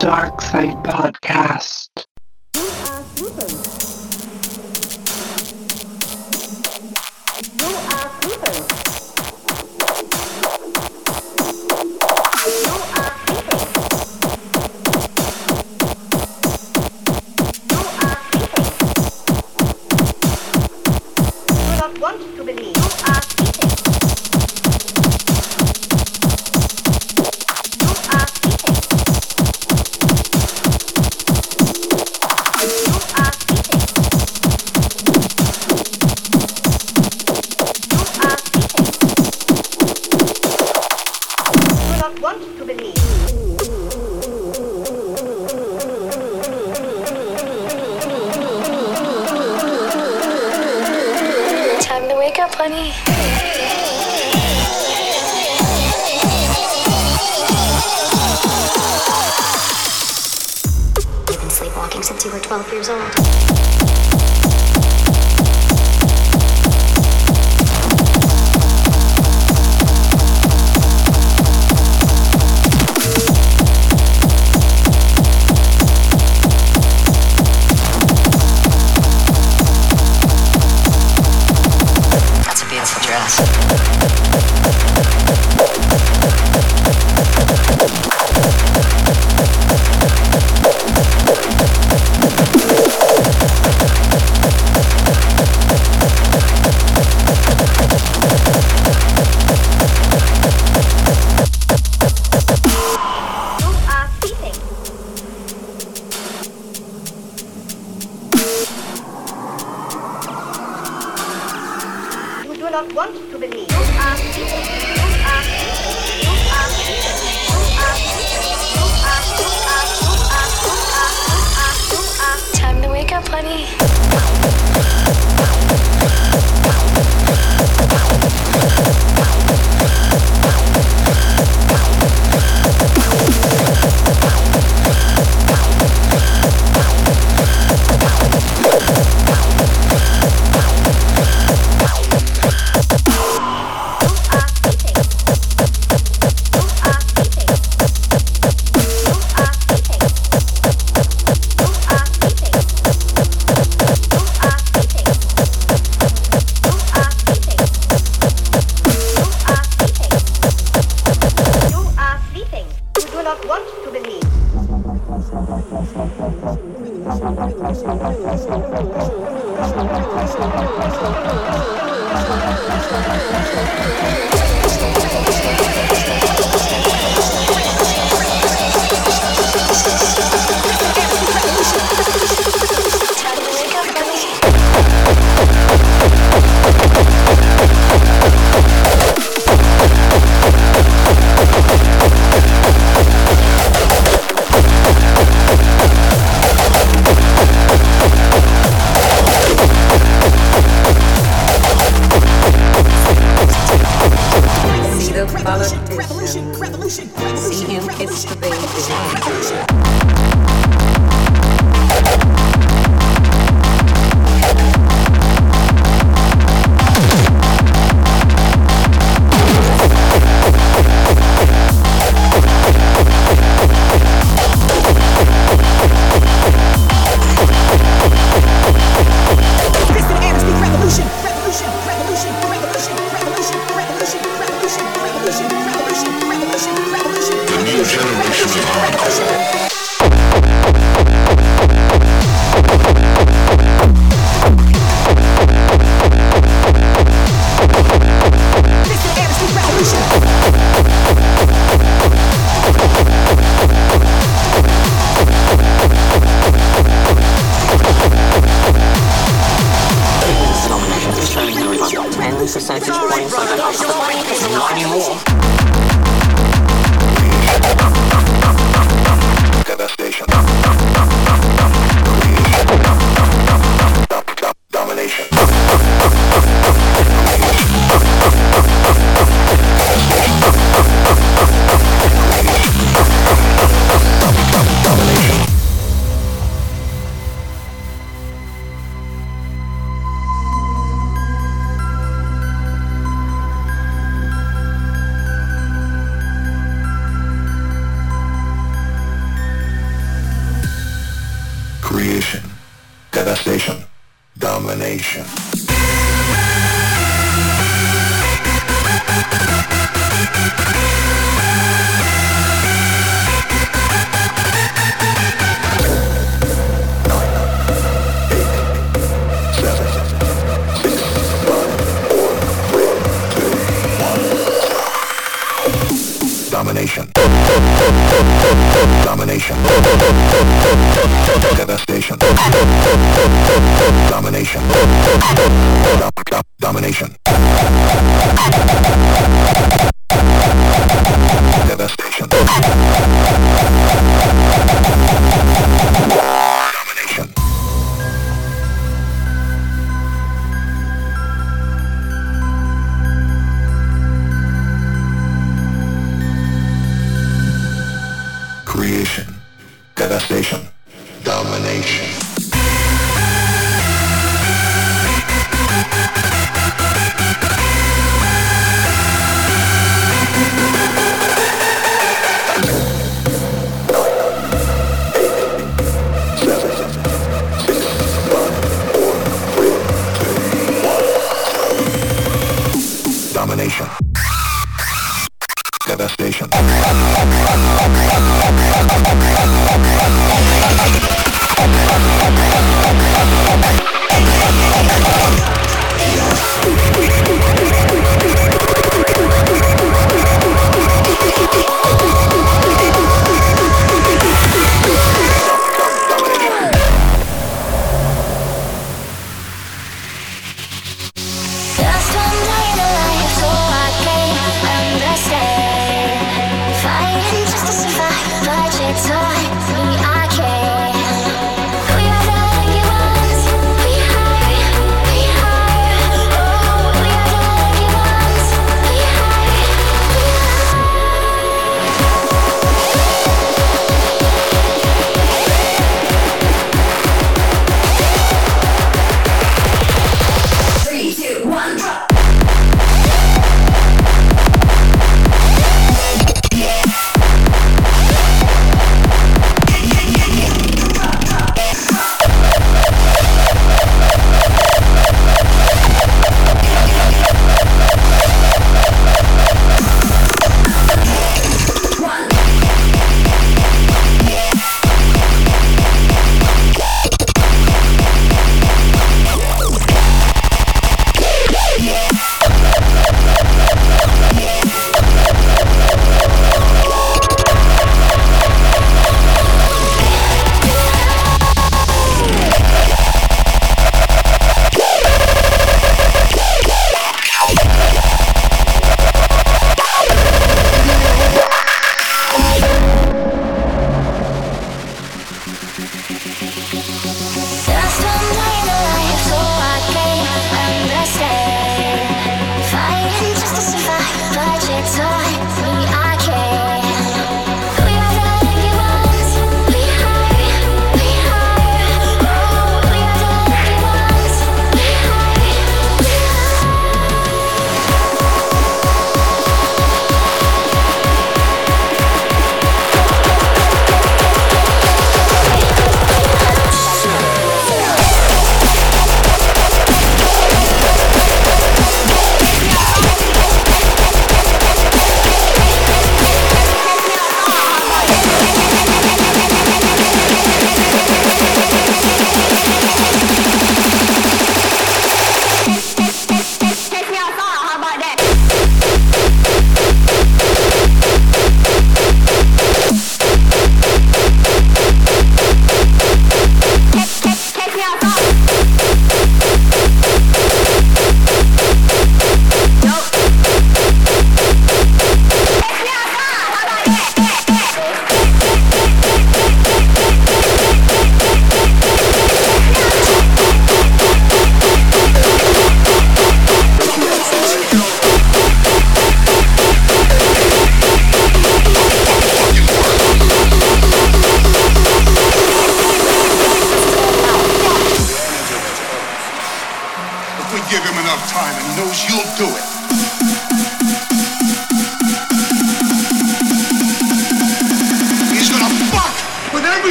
Dark Side Podcast.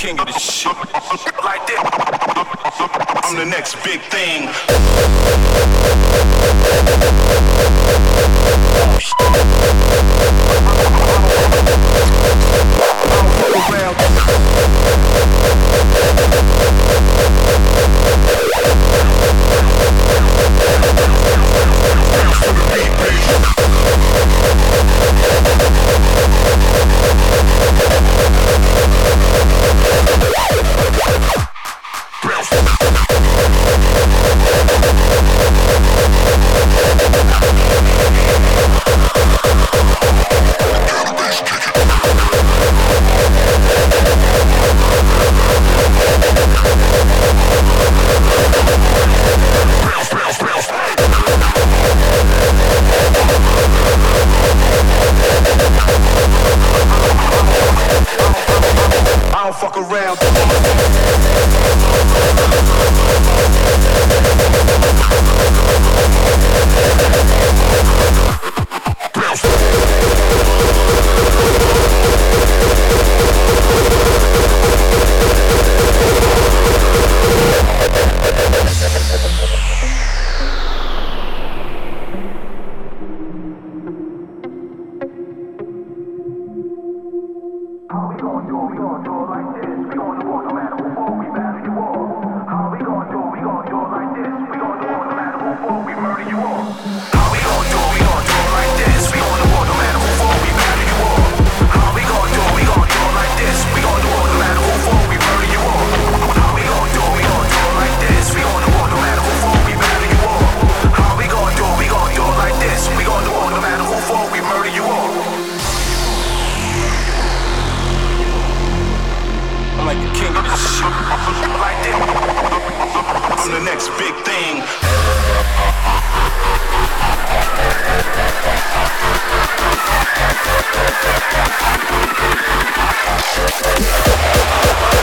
This. Shit. Like that. I'm the next big thing. I Oh, my God. Like this? We all do it no matter who falls. We murder you all the king of this shit. Like this. We gotta walk a man who for we murder you all How we gon' do we all do like this? We all do all the matter before we murder you all I'm like the king of the shit. Like this. I'm the next big thing. Thank you.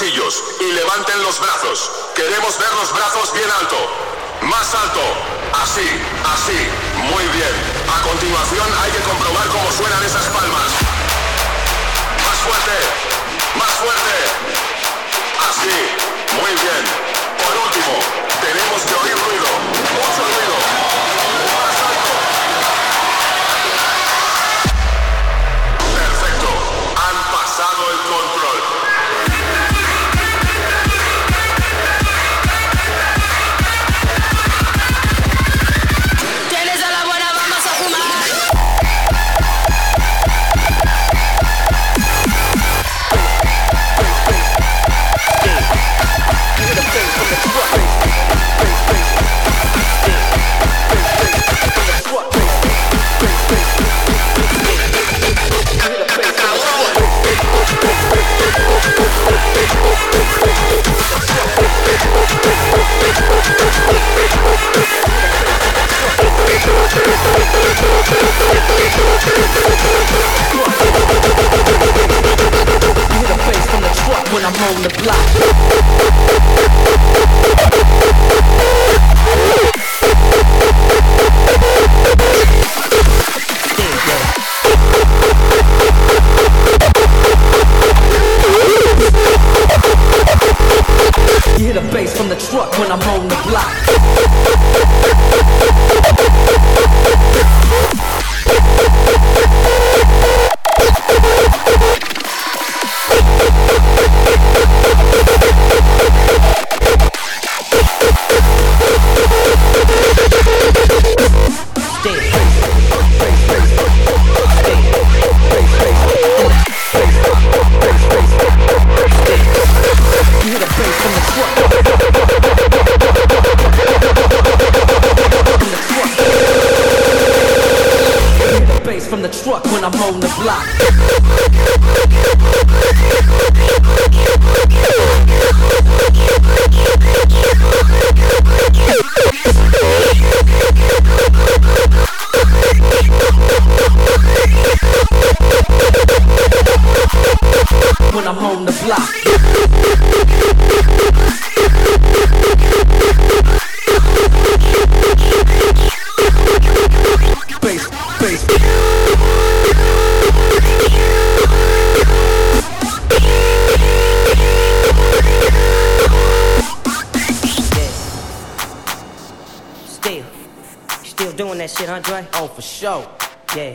Y levanten los brazos. Queremos ver los brazos bien alto. Más alto. Así, así. Muy bien. A continuación hay que comprobar cómo suenan esas palmas. Más fuerte. Más fuerte. Así. Muy bien. Por último, tenemos que oír ruido. Mucho ruido. Sure. Yeah.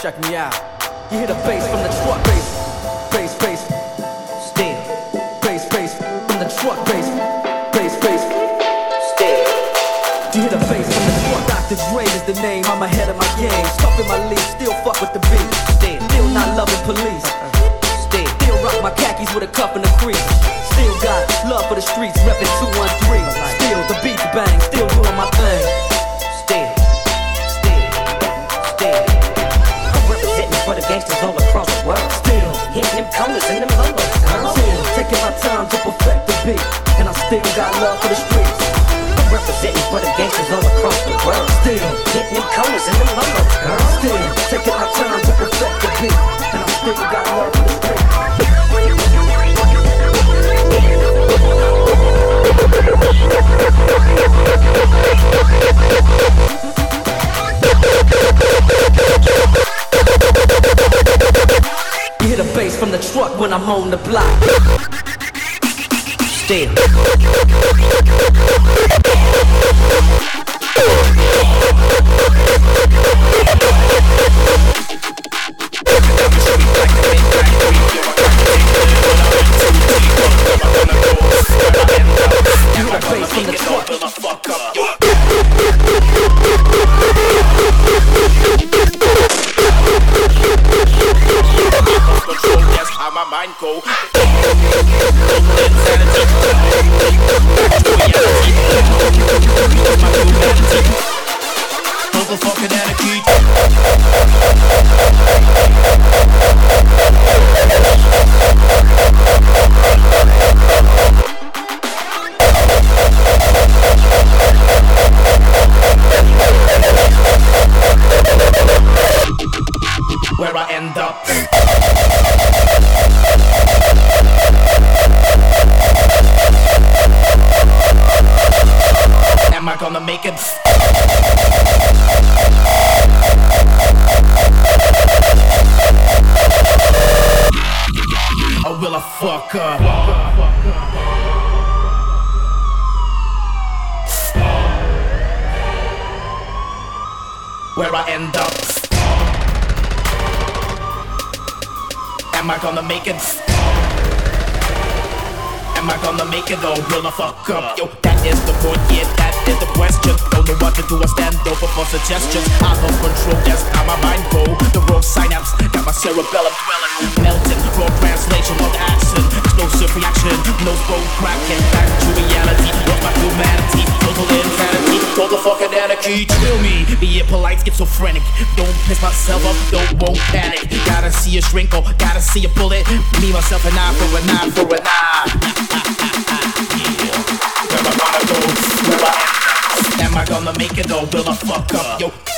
Check me out. You hear the bass from the truck bass. Bass, bass. Still, Bass, bass. From the truck bass. Bass, bass. still. You hear the bass from the truck. Dr. Dre is the name. I'm ahead of my game. Stuff in my league. Still fuck with the beat. Still. Still not loving police. Still, Still rock my khakis with a cuff and a crease. Still got love for the streets, reppin' 213. Still the beats bang, still doing my thing. Gangsters all across the world. Still, Hitting them corners and them girl. still taking my time to perfect the beat. And I still got love for the streets. I'm representing for the gangsters all across the world. Still, Hitting them corners and them girl. still taking my time to perfect the beat. And I still got love for the from the truck when I'm on the block. Still, of action, explosive reaction, no bone cracking. Back to reality, lost my humanity, total insanity, total fucking anarchy. Chill me, be it polite, schizophrenic. Don't piss myself up, don't won't panic. Gotta see a shrink or gotta see a bullet. Me, myself, and I for an eye for an eye. Where I wanna go, where I end. Am I gonna make it or will I fuck up? Yo.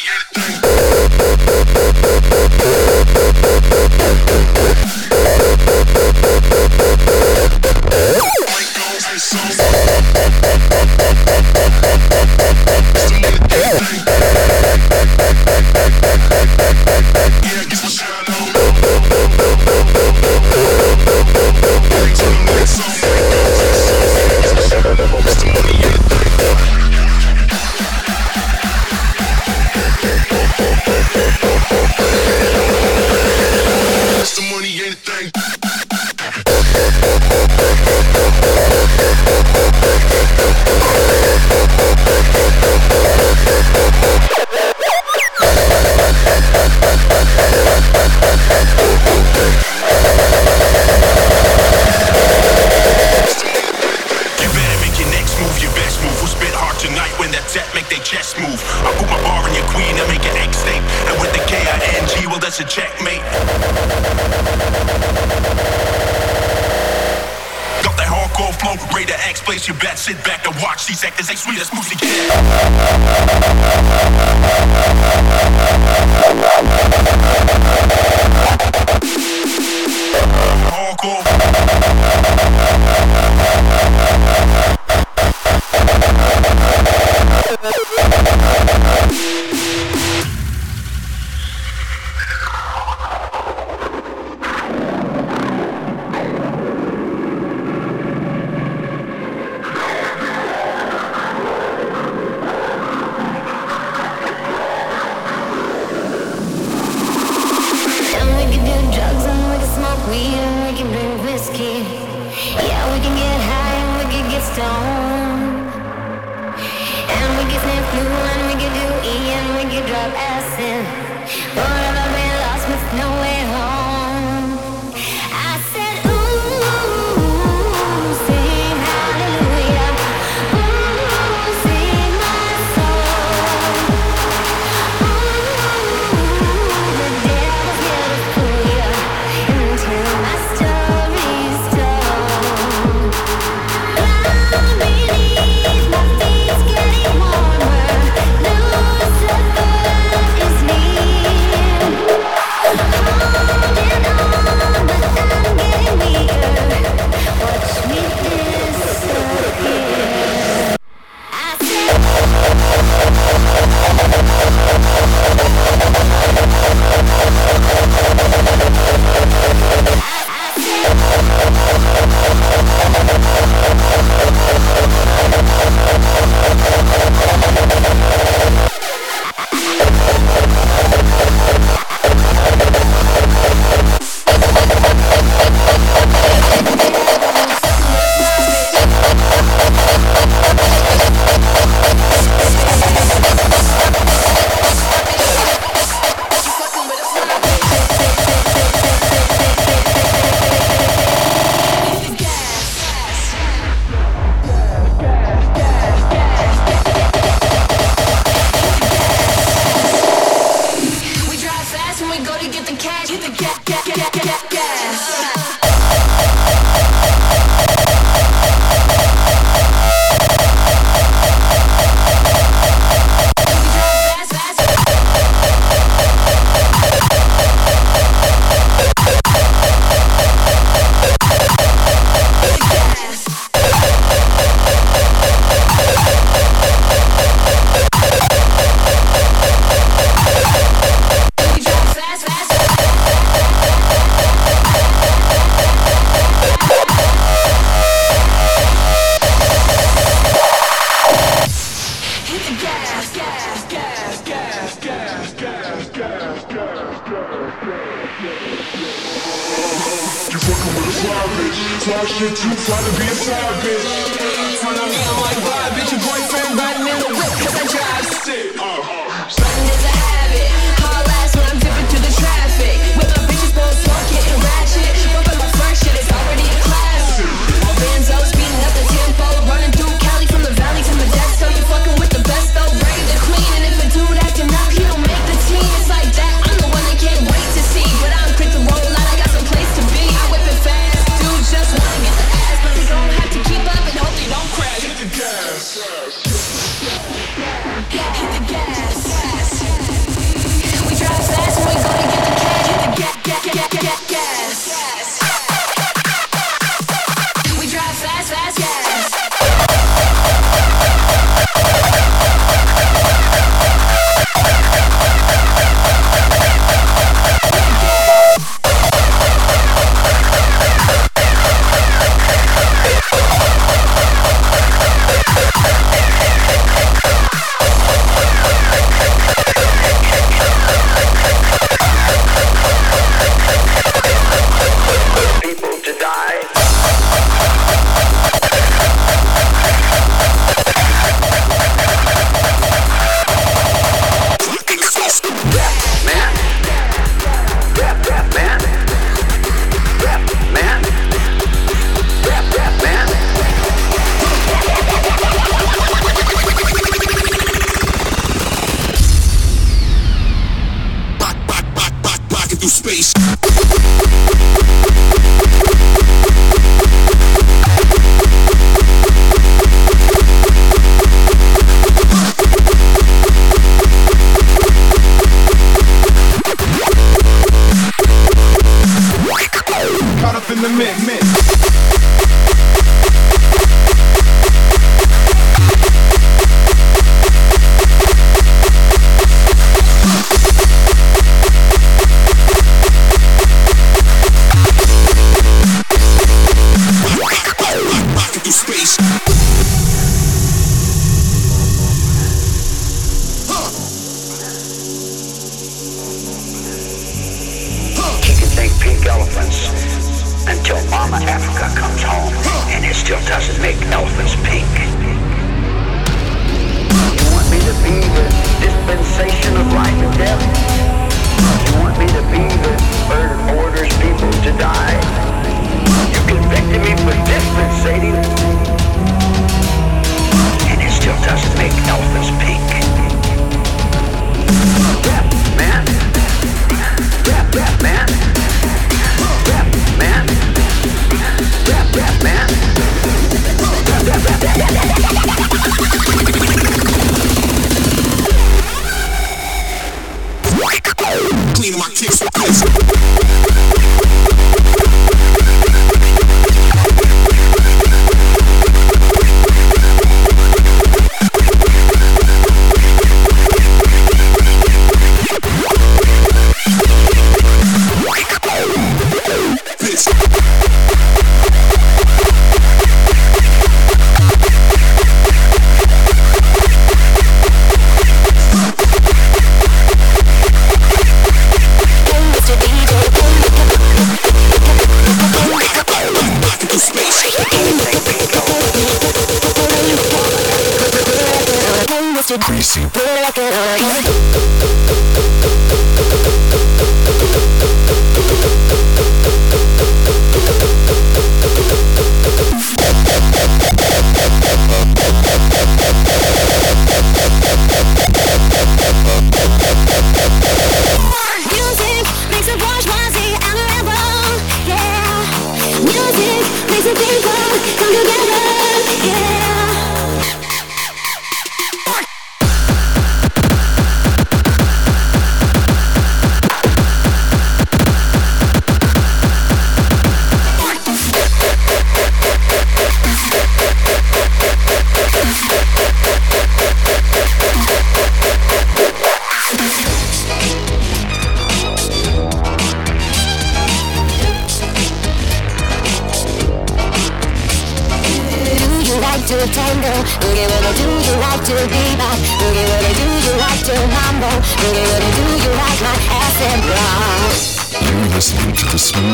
Coco.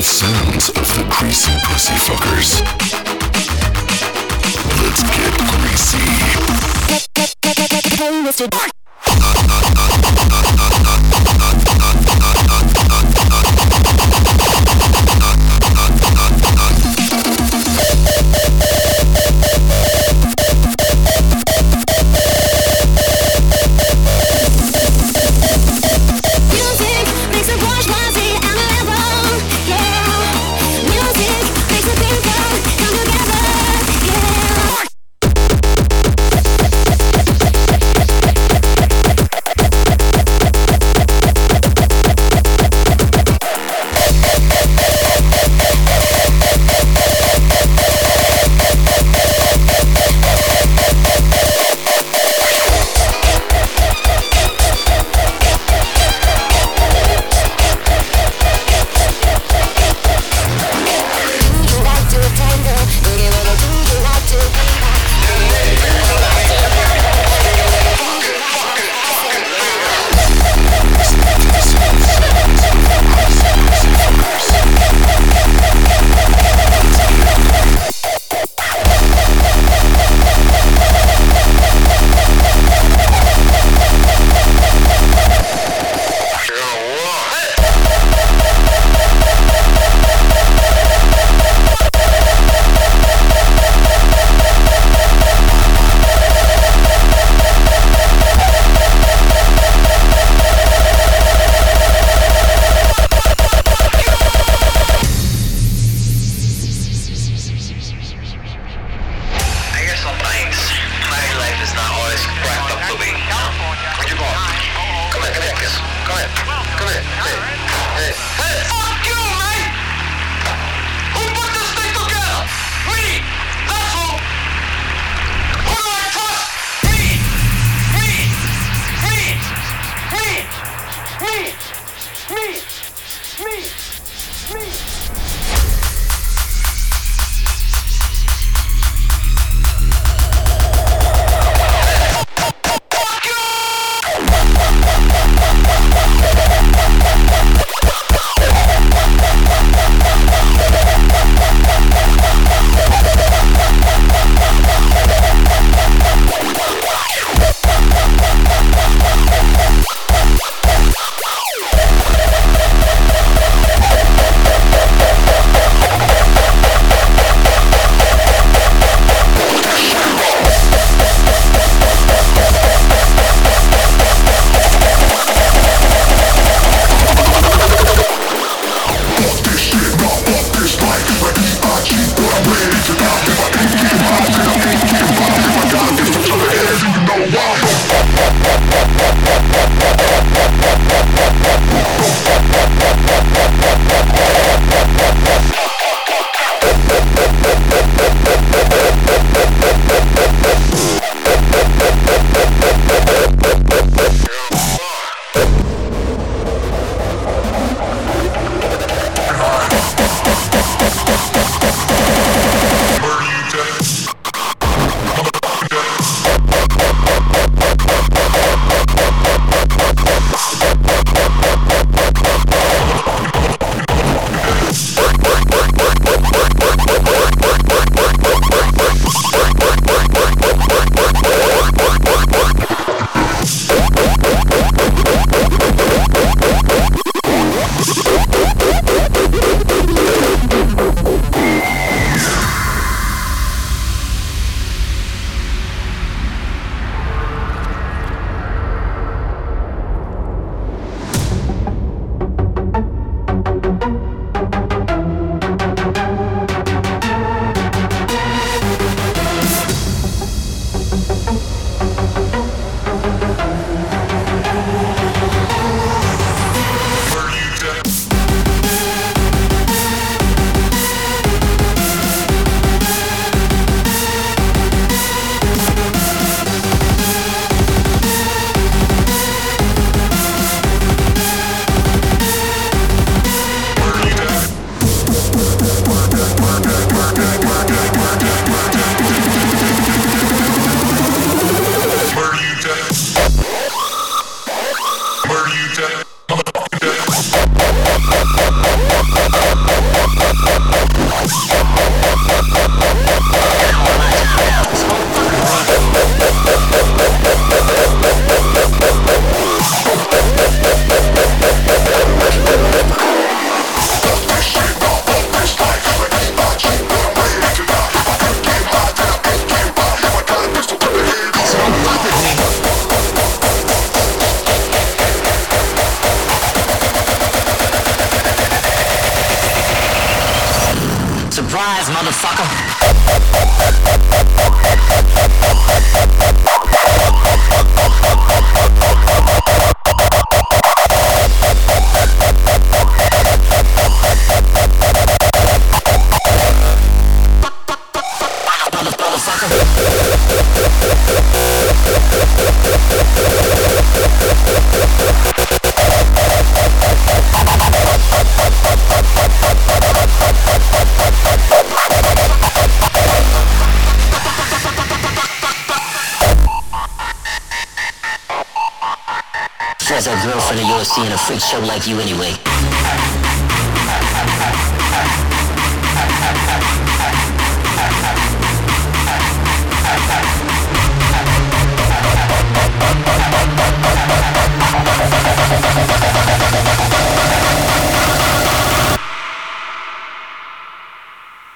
smooth sounds of the greasy pussy fuckers. Let's get greasy. Hey, Mister.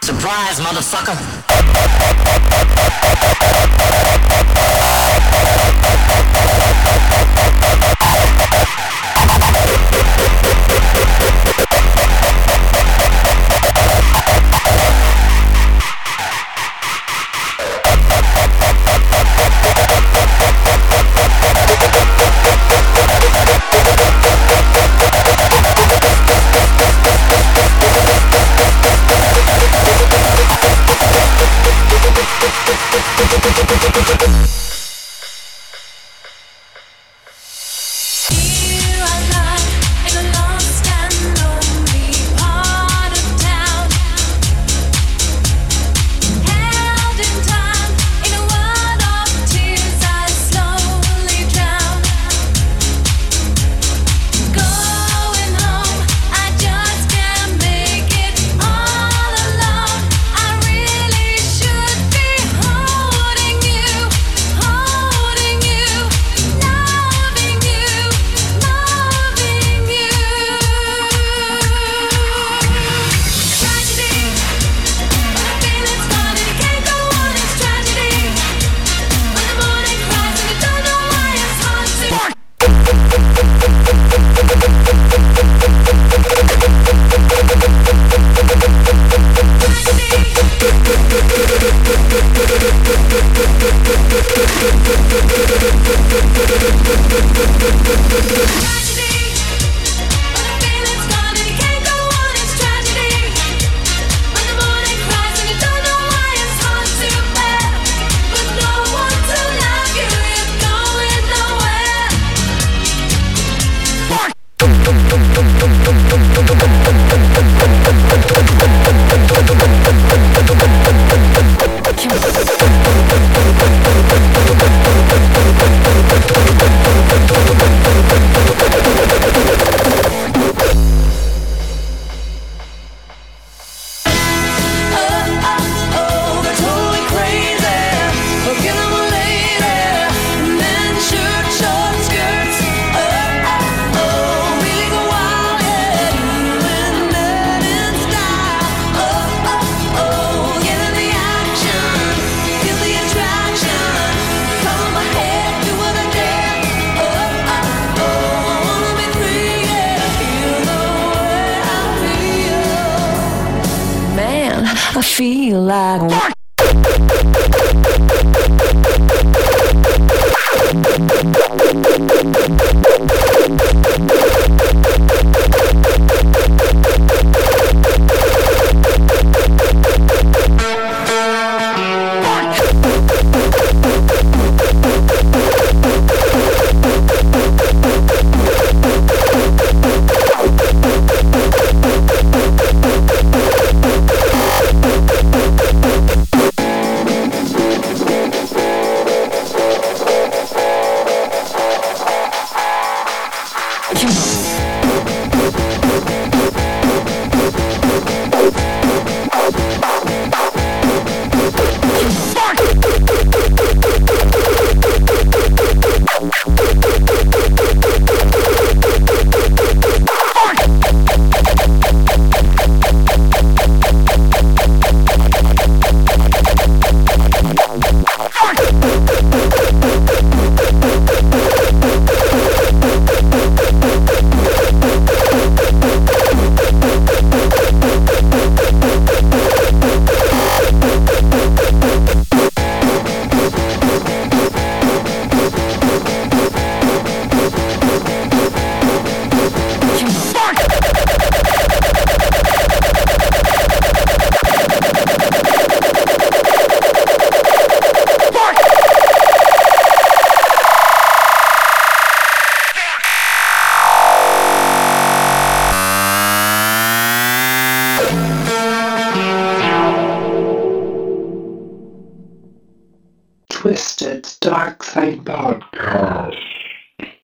Surprise, motherfucker!